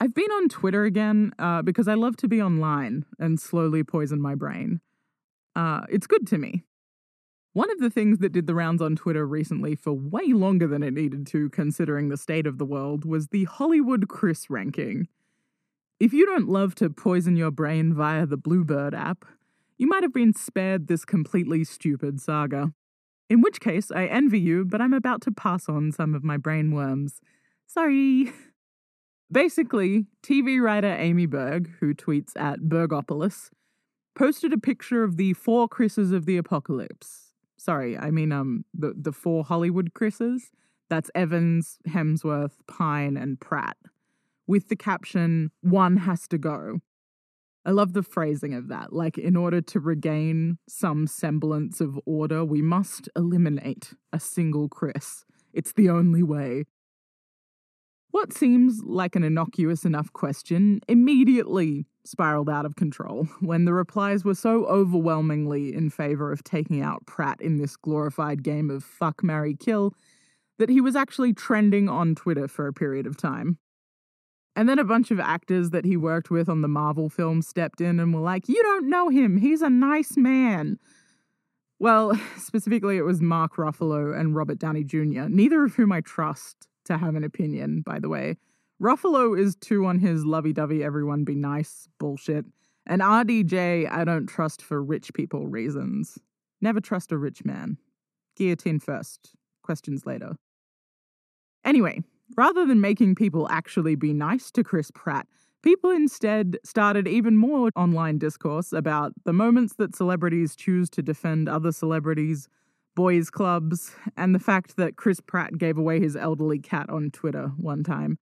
I've been on Twitter again uh, because I love to be online and slowly poison my brain. Uh, it's good to me. One of the things that did the rounds on Twitter recently for way longer than it needed to, considering the state of the world, was the Hollywood Chris ranking. If you don't love to poison your brain via the Bluebird app, you might have been spared this completely stupid saga. In which case, I envy you, but I'm about to pass on some of my brain worms. Sorry. Basically, TV writer Amy Berg, who tweets at Bergopolis, posted a picture of the four Chris's of the apocalypse. Sorry, I mean um the, the four Hollywood Chris's. That's Evans, Hemsworth, Pine, and Pratt. With the caption, one has to go. I love the phrasing of that. Like, in order to regain some semblance of order, we must eliminate a single Chris. It's the only way. What seems like an innocuous enough question immediately spiraled out of control when the replies were so overwhelmingly in favor of taking out Pratt in this glorified game of fuck, marry, kill that he was actually trending on Twitter for a period of time. And then a bunch of actors that he worked with on the Marvel film stepped in and were like, You don't know him. He's a nice man. Well, specifically, it was Mark Ruffalo and Robert Downey Jr., neither of whom I trust to have an opinion, by the way. Ruffalo is too on his lovey dovey, everyone be nice bullshit. And RDJ, I don't trust for rich people reasons. Never trust a rich man. Guillotine first, questions later. Anyway, rather than making people actually be nice to Chris Pratt, people instead started even more online discourse about the moments that celebrities choose to defend other celebrities, boys' clubs, and the fact that Chris Pratt gave away his elderly cat on Twitter one time.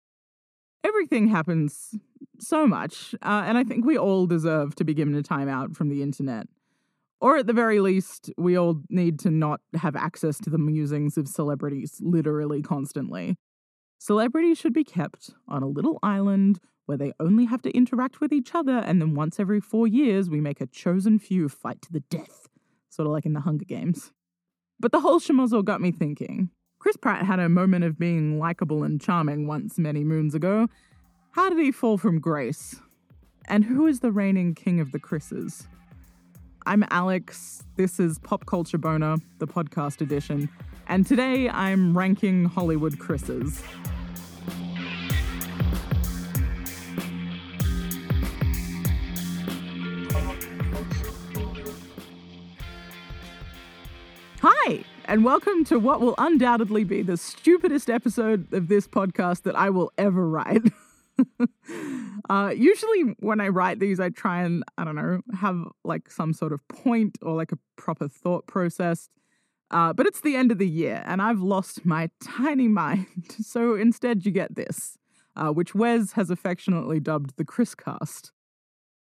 Everything happens so much, uh, and I think we all deserve to be given a timeout from the internet. Or at the very least, we all need to not have access to the musings of celebrities literally constantly. Celebrities should be kept on a little island where they only have to interact with each other, and then once every four years, we make a chosen few fight to the death, sort of like in the Hunger Games. But the whole schmozzle got me thinking. Chris Pratt had a moment of being likable and charming once many moons ago. How did he fall from grace? And who is the reigning king of the Chris's? I'm Alex. This is Pop Culture Boner, the podcast edition. And today I'm ranking Hollywood Chris's. Hi, and welcome to what will undoubtedly be the stupidest episode of this podcast that I will ever write. uh, usually, when I write these, I try and, I don't know, have like some sort of point or like a proper thought process. Uh, but it's the end of the year, and I've lost my tiny mind. So instead, you get this, uh, which Wes has affectionately dubbed the Chris cast.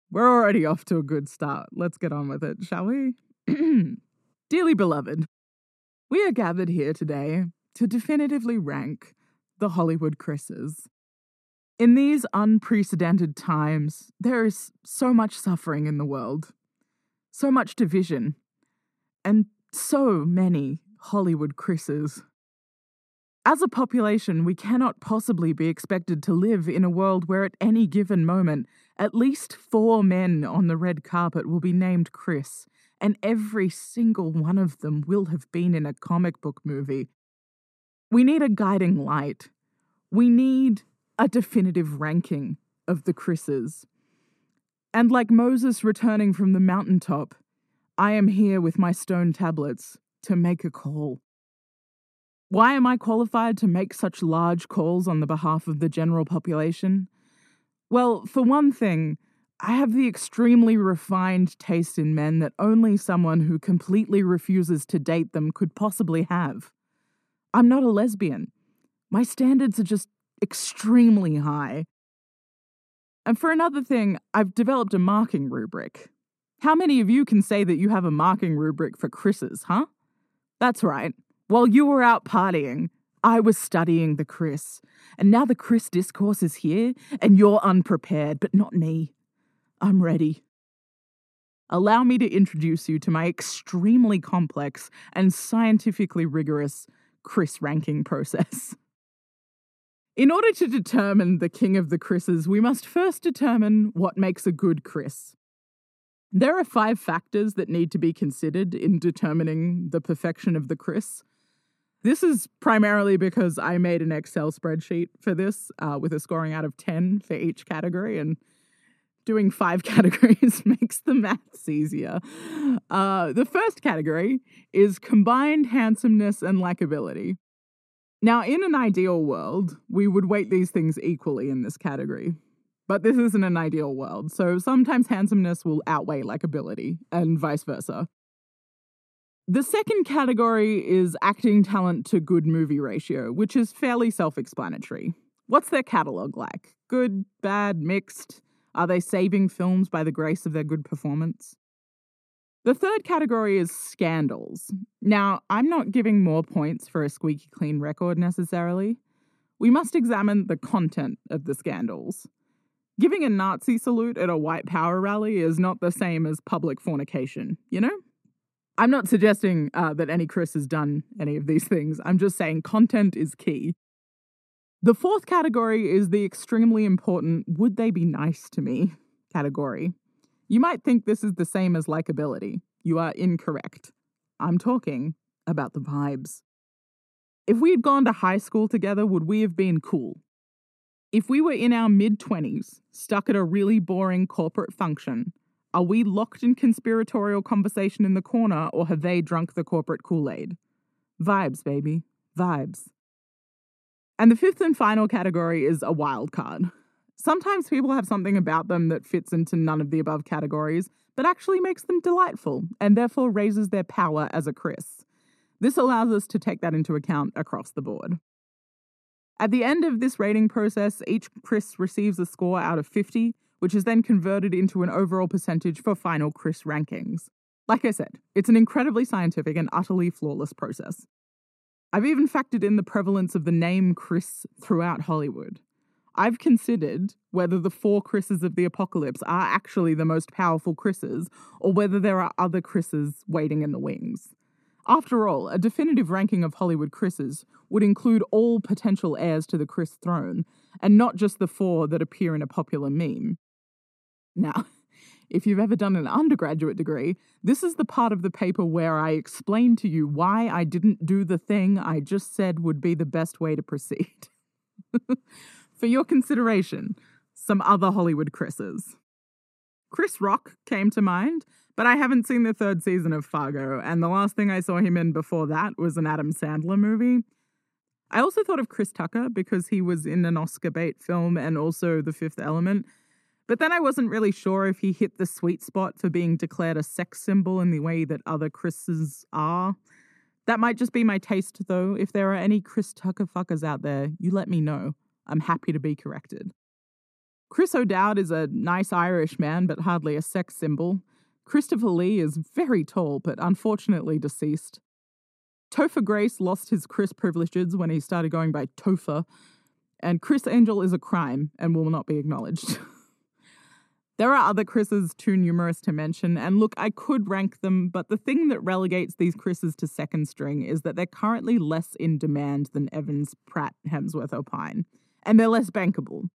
We're already off to a good start. Let's get on with it, shall we? Dearly beloved, we are gathered here today to definitively rank the Hollywood Chris's. In these unprecedented times, there is so much suffering in the world, so much division, and so many Hollywood Chris's. As a population, we cannot possibly be expected to live in a world where at any given moment, at least four men on the red carpet will be named Chris and every single one of them will have been in a comic book movie. We need a guiding light. We need a definitive ranking of the Chris's. And like Moses returning from the mountaintop, I am here with my stone tablets to make a call. Why am I qualified to make such large calls on the behalf of the general population? Well, for one thing, I have the extremely refined taste in men that only someone who completely refuses to date them could possibly have. I'm not a lesbian. My standards are just extremely high. And for another thing, I've developed a marking rubric. How many of you can say that you have a marking rubric for Chris's, huh? That's right. While you were out partying, I was studying the Chris. And now the Chris discourse is here, and you're unprepared, but not me. I'm ready. Allow me to introduce you to my extremely complex and scientifically rigorous Chris ranking process. In order to determine the king of the Chris's, we must first determine what makes a good Chris. There are five factors that need to be considered in determining the perfection of the Chris. This is primarily because I made an Excel spreadsheet for this uh, with a scoring out of 10 for each category, and doing five categories makes the maths easier. Uh, the first category is combined handsomeness and likability. Now, in an ideal world, we would weight these things equally in this category. But this isn't an ideal world, so sometimes handsomeness will outweigh likability, and vice versa. The second category is acting talent to good movie ratio, which is fairly self explanatory. What's their catalogue like? Good, bad, mixed? Are they saving films by the grace of their good performance? The third category is scandals. Now, I'm not giving more points for a squeaky clean record necessarily. We must examine the content of the scandals. Giving a Nazi salute at a white power rally is not the same as public fornication, you know? I'm not suggesting uh, that any Chris has done any of these things. I'm just saying content is key. The fourth category is the extremely important would they be nice to me category. You might think this is the same as likability. You are incorrect. I'm talking about the vibes. If we had gone to high school together, would we have been cool? If we were in our mid 20s, stuck at a really boring corporate function, are we locked in conspiratorial conversation in the corner or have they drunk the corporate Kool Aid? Vibes, baby. Vibes. And the fifth and final category is a wild card. Sometimes people have something about them that fits into none of the above categories, but actually makes them delightful and therefore raises their power as a Chris. This allows us to take that into account across the board. At the end of this rating process, each Chris receives a score out of 50, which is then converted into an overall percentage for final Chris rankings. Like I said, it's an incredibly scientific and utterly flawless process. I've even factored in the prevalence of the name Chris throughout Hollywood. I've considered whether the four Chris's of the apocalypse are actually the most powerful Chris's, or whether there are other Chris's waiting in the wings. After all, a definitive ranking of Hollywood Chris's would include all potential heirs to the Chris throne, and not just the four that appear in a popular meme. Now, if you've ever done an undergraduate degree, this is the part of the paper where I explain to you why I didn't do the thing I just said would be the best way to proceed. For your consideration, some other Hollywood Chris's. Chris Rock came to mind, but I haven't seen the third season of Fargo, and the last thing I saw him in before that was an Adam Sandler movie. I also thought of Chris Tucker because he was in an Oscar bait film and also The Fifth Element. But then I wasn't really sure if he hit the sweet spot for being declared a sex symbol in the way that other Chris's are. That might just be my taste, though. If there are any Chris Tucker fuckers out there, you let me know. I'm happy to be corrected. Chris O'Dowd is a nice Irish man, but hardly a sex symbol. Christopher Lee is very tall, but unfortunately deceased. Topher Grace lost his Chris privileges when he started going by Topher, and Criss Angel is a crime and will not be acknowledged. there are other Chris's too numerous to mention, and look, I could rank them, but the thing that relegates these Chris's to second string is that they're currently less in demand than Evans, Pratt, Hemsworth, O'Pine, and they're less bankable.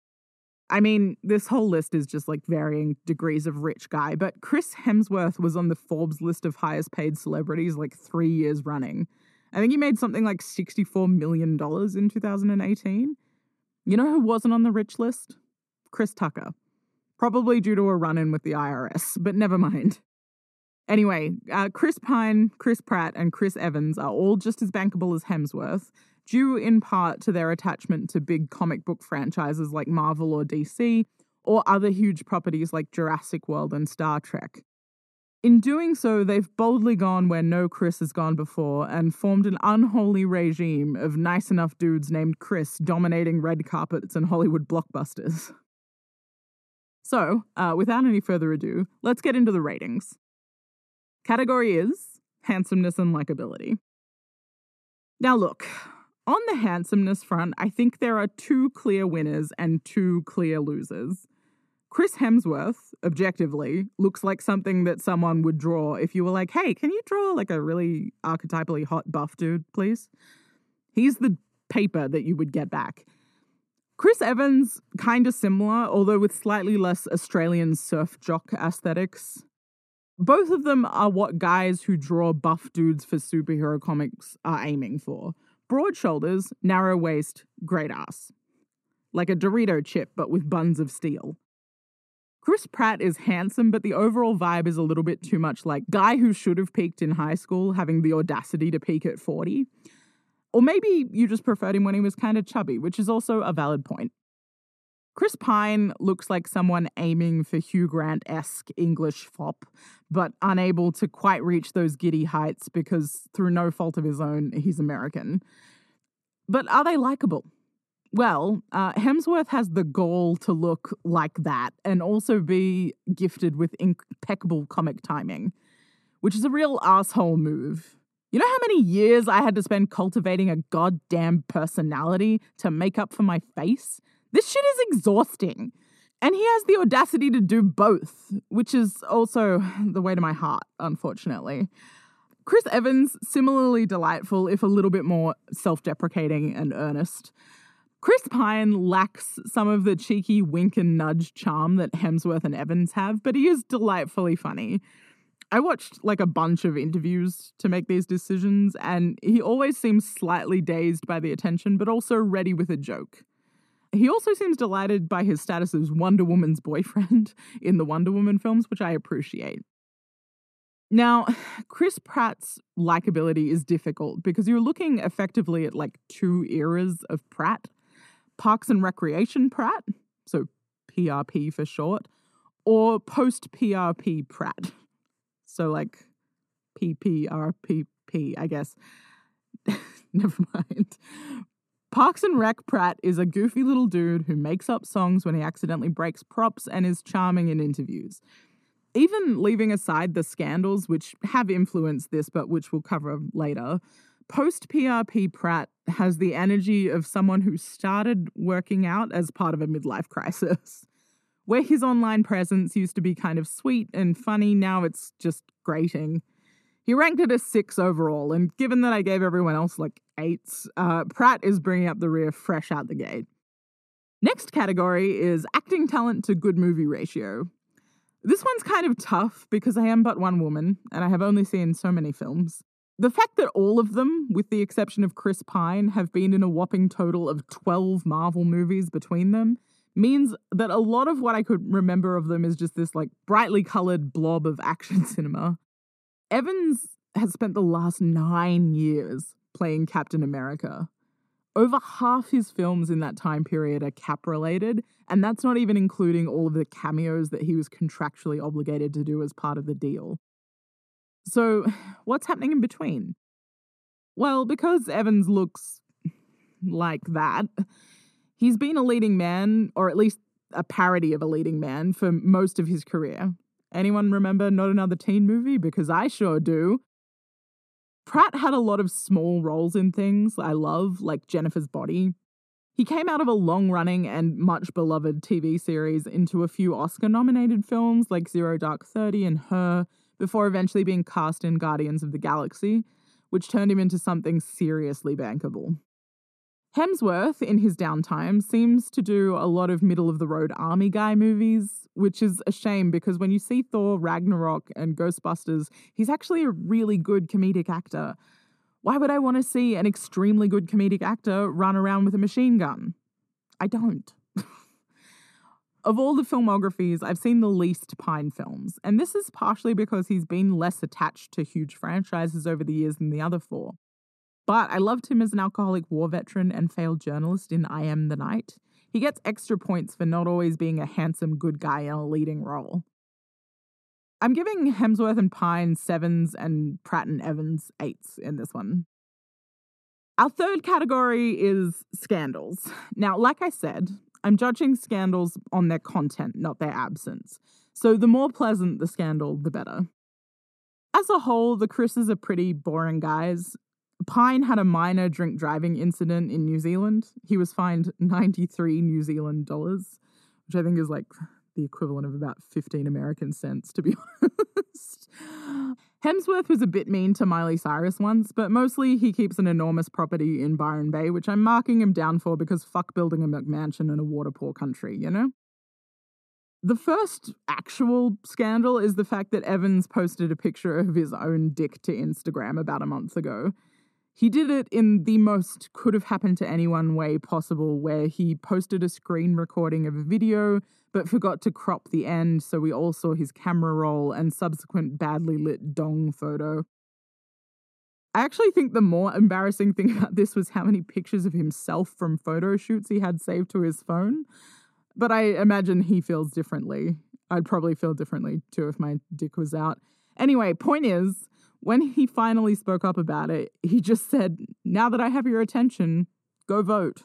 I mean, this whole list is just like varying degrees of rich guy, but Chris Hemsworth was on the Forbes list of highest paid celebrities like three years running. I think he made something like $64 million in 2018. You know who wasn't on the rich list? Chris Tucker. Probably due to a run in with the IRS, but never mind. Anyway, uh, Chris Pine, Chris Pratt, and Chris Evans are all just as bankable as Hemsworth, due in part to their attachment to big comic book franchises like Marvel or DC, or other huge properties like Jurassic World and Star Trek. In doing so, they've boldly gone where no Chris has gone before and formed an unholy regime of nice enough dudes named Chris dominating red carpets and Hollywood blockbusters. So, uh, without any further ado, let's get into the ratings. Category is handsomeness and likability. Now, look, on the handsomeness front, I think there are two clear winners and two clear losers. Chris Hemsworth, objectively, looks like something that someone would draw if you were like, hey, can you draw like a really archetypally hot buff dude, please? He's the paper that you would get back. Chris Evans, kind of similar, although with slightly less Australian surf jock aesthetics. Both of them are what guys who draw buff dudes for superhero comics are aiming for broad shoulders, narrow waist, great ass. Like a Dorito chip, but with buns of steel. Chris Pratt is handsome, but the overall vibe is a little bit too much like guy who should have peaked in high school, having the audacity to peak at 40. Or maybe you just preferred him when he was kind of chubby, which is also a valid point. Chris Pine looks like someone aiming for Hugh Grant esque English fop, but unable to quite reach those giddy heights because, through no fault of his own, he's American. But are they likable? Well, uh, Hemsworth has the gall to look like that and also be gifted with impeccable comic timing, which is a real asshole move. You know how many years I had to spend cultivating a goddamn personality to make up for my face? This shit is exhausting. And he has the audacity to do both, which is also the way to my heart, unfortunately. Chris Evans, similarly delightful, if a little bit more self deprecating and earnest. Chris Pine lacks some of the cheeky wink and nudge charm that Hemsworth and Evans have, but he is delightfully funny. I watched like a bunch of interviews to make these decisions, and he always seems slightly dazed by the attention, but also ready with a joke. He also seems delighted by his status as Wonder Woman's boyfriend in the Wonder Woman films, which I appreciate. Now, Chris Pratt's likability is difficult because you're looking effectively at like two eras of Pratt Parks and Recreation Pratt, so PRP for short, or post PRP Pratt, so like PPRPP, I guess. Never mind. Parks and Rec Pratt is a goofy little dude who makes up songs when he accidentally breaks props and is charming in interviews. Even leaving aside the scandals, which have influenced this, but which we'll cover later, post PRP Pratt has the energy of someone who started working out as part of a midlife crisis. Where his online presence used to be kind of sweet and funny, now it's just grating. He ranked it a six overall, and given that I gave everyone else like eights, uh, Pratt is bringing up the rear fresh out the gate. Next category is acting talent to good movie ratio. This one's kind of tough because I am but one woman and I have only seen so many films. The fact that all of them, with the exception of Chris Pine, have been in a whopping total of 12 Marvel movies between them means that a lot of what I could remember of them is just this like brightly colored blob of action cinema. Evans has spent the last nine years playing Captain America. Over half his films in that time period are cap related, and that's not even including all of the cameos that he was contractually obligated to do as part of the deal. So, what's happening in between? Well, because Evans looks like that, he's been a leading man, or at least a parody of a leading man, for most of his career. Anyone remember Not Another Teen Movie? Because I sure do. Pratt had a lot of small roles in things I love, like Jennifer's Body. He came out of a long running and much beloved TV series into a few Oscar nominated films like Zero Dark Thirty and Her, before eventually being cast in Guardians of the Galaxy, which turned him into something seriously bankable. Hemsworth, in his downtime, seems to do a lot of middle of the road army guy movies, which is a shame because when you see Thor Ragnarok and Ghostbusters, he's actually a really good comedic actor. Why would I want to see an extremely good comedic actor run around with a machine gun? I don't. of all the filmographies, I've seen the least Pine films, and this is partially because he's been less attached to huge franchises over the years than the other four. But I loved him as an alcoholic war veteran and failed journalist in I Am the Night. He gets extra points for not always being a handsome good guy in a leading role. I'm giving Hemsworth and Pine sevens and Pratt and Evans eights in this one. Our third category is scandals. Now, like I said, I'm judging scandals on their content, not their absence. So the more pleasant the scandal, the better. As a whole, the Chris's are pretty boring guys, Pine had a minor drink driving incident in New Zealand. He was fined 93 New Zealand dollars, which I think is like the equivalent of about 15 American cents, to be honest. Hemsworth was a bit mean to Miley Cyrus once, but mostly he keeps an enormous property in Byron Bay, which I'm marking him down for because fuck building a McMansion in a water poor country, you know? The first actual scandal is the fact that Evans posted a picture of his own dick to Instagram about a month ago. He did it in the most could have happened to anyone way possible, where he posted a screen recording of a video but forgot to crop the end, so we all saw his camera roll and subsequent badly lit dong photo. I actually think the more embarrassing thing about this was how many pictures of himself from photo shoots he had saved to his phone. But I imagine he feels differently. I'd probably feel differently too if my dick was out. Anyway, point is, when he finally spoke up about it, he just said, Now that I have your attention, go vote.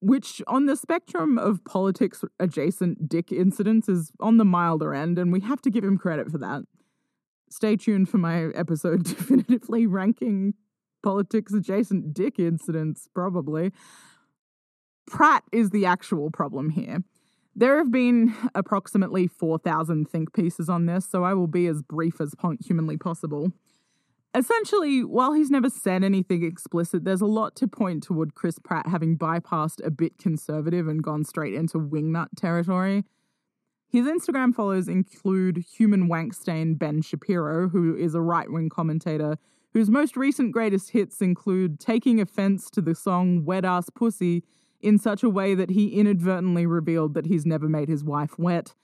Which, on the spectrum of politics adjacent dick incidents, is on the milder end, and we have to give him credit for that. Stay tuned for my episode definitively ranking politics adjacent dick incidents, probably. Pratt is the actual problem here. There have been approximately 4,000 think pieces on this, so I will be as brief as humanly possible. Essentially, while he's never said anything explicit, there's a lot to point toward Chris Pratt having bypassed a bit conservative and gone straight into wingnut territory. His Instagram followers include human wank stain Ben Shapiro, who is a right wing commentator whose most recent greatest hits include taking offense to the song Wet Ass Pussy in such a way that he inadvertently revealed that he's never made his wife wet.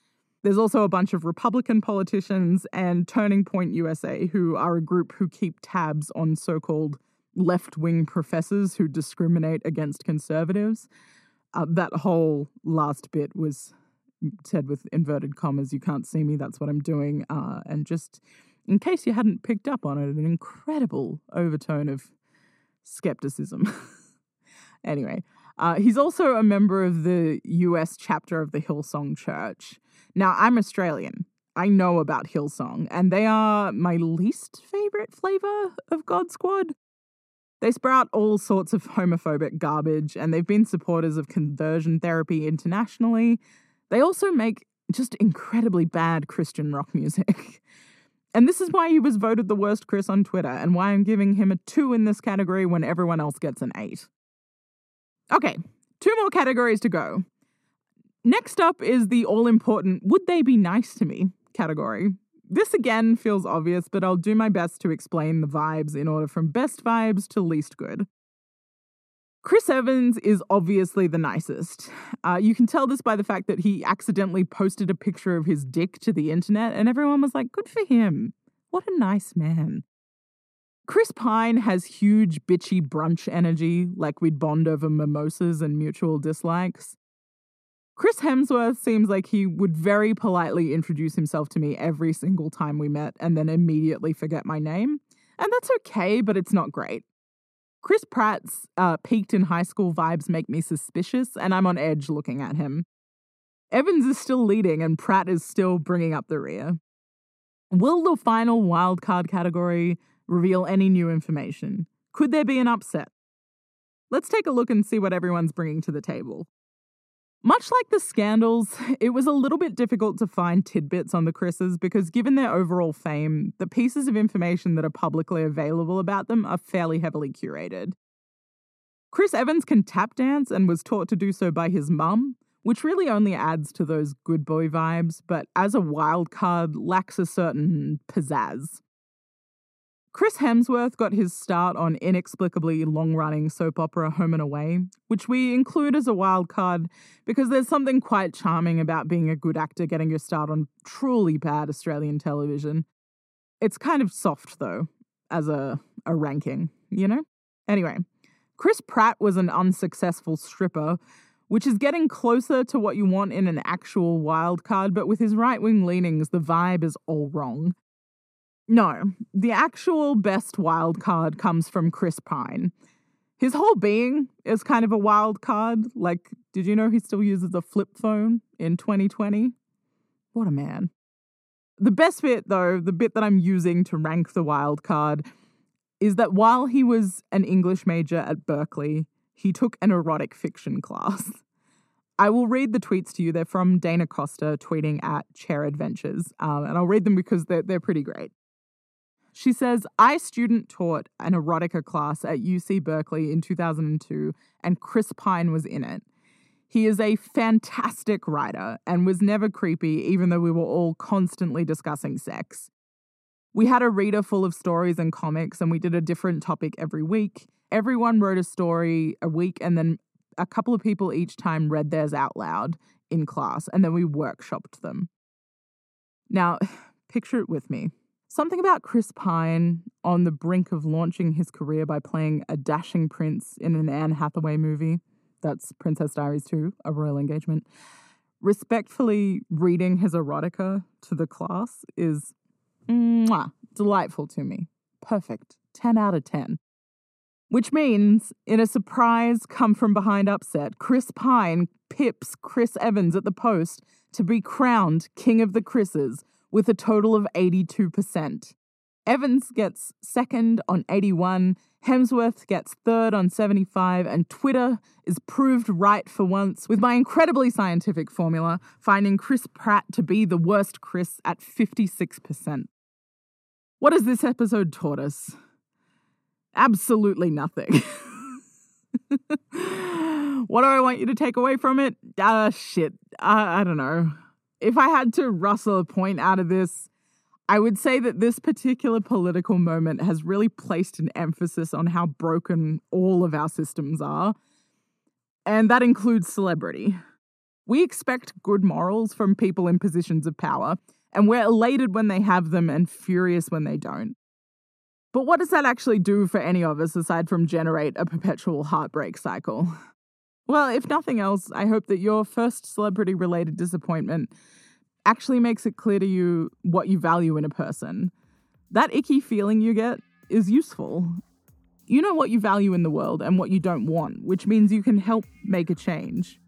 There's also a bunch of Republican politicians and Turning Point USA, who are a group who keep tabs on so called left wing professors who discriminate against conservatives. Uh, that whole last bit was said with inverted commas. You can't see me, that's what I'm doing. Uh, and just in case you hadn't picked up on it, an incredible overtone of skepticism. anyway, uh, he's also a member of the US chapter of the Hillsong Church. Now, I'm Australian. I know about Hillsong, and they are my least favorite flavor of God Squad. They sprout all sorts of homophobic garbage, and they've been supporters of conversion therapy internationally. They also make just incredibly bad Christian rock music. And this is why he was voted the worst Chris on Twitter, and why I'm giving him a 2 in this category when everyone else gets an 8. Okay, two more categories to go. Next up is the all important would they be nice to me category. This again feels obvious, but I'll do my best to explain the vibes in order from best vibes to least good. Chris Evans is obviously the nicest. Uh, you can tell this by the fact that he accidentally posted a picture of his dick to the internet, and everyone was like, good for him. What a nice man. Chris Pine has huge bitchy brunch energy, like we'd bond over mimosas and mutual dislikes. Chris Hemsworth seems like he would very politely introduce himself to me every single time we met and then immediately forget my name. And that's okay, but it's not great. Chris Pratt's uh, peaked in high school vibes make me suspicious, and I'm on edge looking at him. Evans is still leading, and Pratt is still bringing up the rear. Will the final wildcard category reveal any new information? Could there be an upset? Let's take a look and see what everyone's bringing to the table. Much like the scandals, it was a little bit difficult to find tidbits on the Chris's because, given their overall fame, the pieces of information that are publicly available about them are fairly heavily curated. Chris Evans can tap dance and was taught to do so by his mum, which really only adds to those good boy vibes, but as a wild card, lacks a certain pizzazz. Chris Hemsworth got his start on inexplicably long running soap opera Home and Away, which we include as a wild card because there's something quite charming about being a good actor getting your start on truly bad Australian television. It's kind of soft, though, as a, a ranking, you know? Anyway, Chris Pratt was an unsuccessful stripper, which is getting closer to what you want in an actual wild card, but with his right wing leanings, the vibe is all wrong. No, the actual best wild card comes from Chris Pine. His whole being is kind of a wild card. Like, did you know he still uses a flip phone in 2020? What a man. The best bit, though, the bit that I'm using to rank the wild card, is that while he was an English major at Berkeley, he took an erotic fiction class. I will read the tweets to you. They're from Dana Costa tweeting at Chair Adventures, um, and I'll read them because they're, they're pretty great. She says, I student taught an erotica class at UC Berkeley in 2002, and Chris Pine was in it. He is a fantastic writer and was never creepy, even though we were all constantly discussing sex. We had a reader full of stories and comics, and we did a different topic every week. Everyone wrote a story a week, and then a couple of people each time read theirs out loud in class, and then we workshopped them. Now, picture it with me. Something about Chris Pine on the brink of launching his career by playing a dashing prince in an Anne Hathaway movie. That's Princess Diaries 2, A Royal Engagement. Respectfully reading his erotica to the class is mwah, delightful to me. Perfect. 10 out of 10. Which means, in a surprise come from behind upset, Chris Pine pips Chris Evans at the post to be crowned King of the Chris's with a total of 82%. Evans gets second on 81, Hemsworth gets third on 75, and Twitter is proved right for once with my incredibly scientific formula, finding Chris Pratt to be the worst Chris at 56%. What has this episode taught us? Absolutely nothing. what do I want you to take away from it? Ah, uh, shit. I don't know. If I had to rustle a point out of this, I would say that this particular political moment has really placed an emphasis on how broken all of our systems are. And that includes celebrity. We expect good morals from people in positions of power, and we're elated when they have them and furious when they don't. But what does that actually do for any of us aside from generate a perpetual heartbreak cycle? Well, if nothing else, I hope that your first celebrity related disappointment actually makes it clear to you what you value in a person. That icky feeling you get is useful. You know what you value in the world and what you don't want, which means you can help make a change.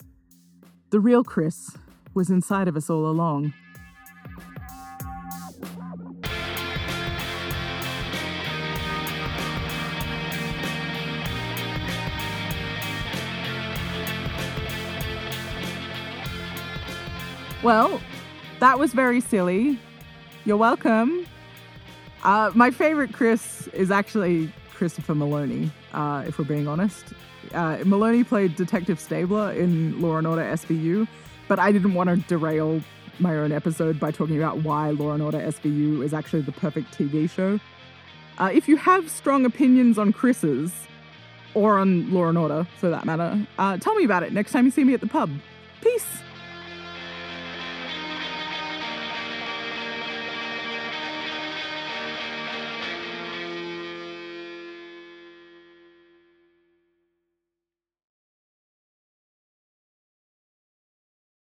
The real Chris was inside of us all along. Well, that was very silly. You're welcome. Uh, my favorite Chris is actually Christopher Meloni, uh, if we're being honest. Uh, Meloni played Detective Stabler in Law and Order SVU, but I didn't want to derail my own episode by talking about why Law and Order SVU is actually the perfect TV show. Uh, if you have strong opinions on Chris's, or on Law and Order for that matter, uh, tell me about it next time you see me at the pub. Peace.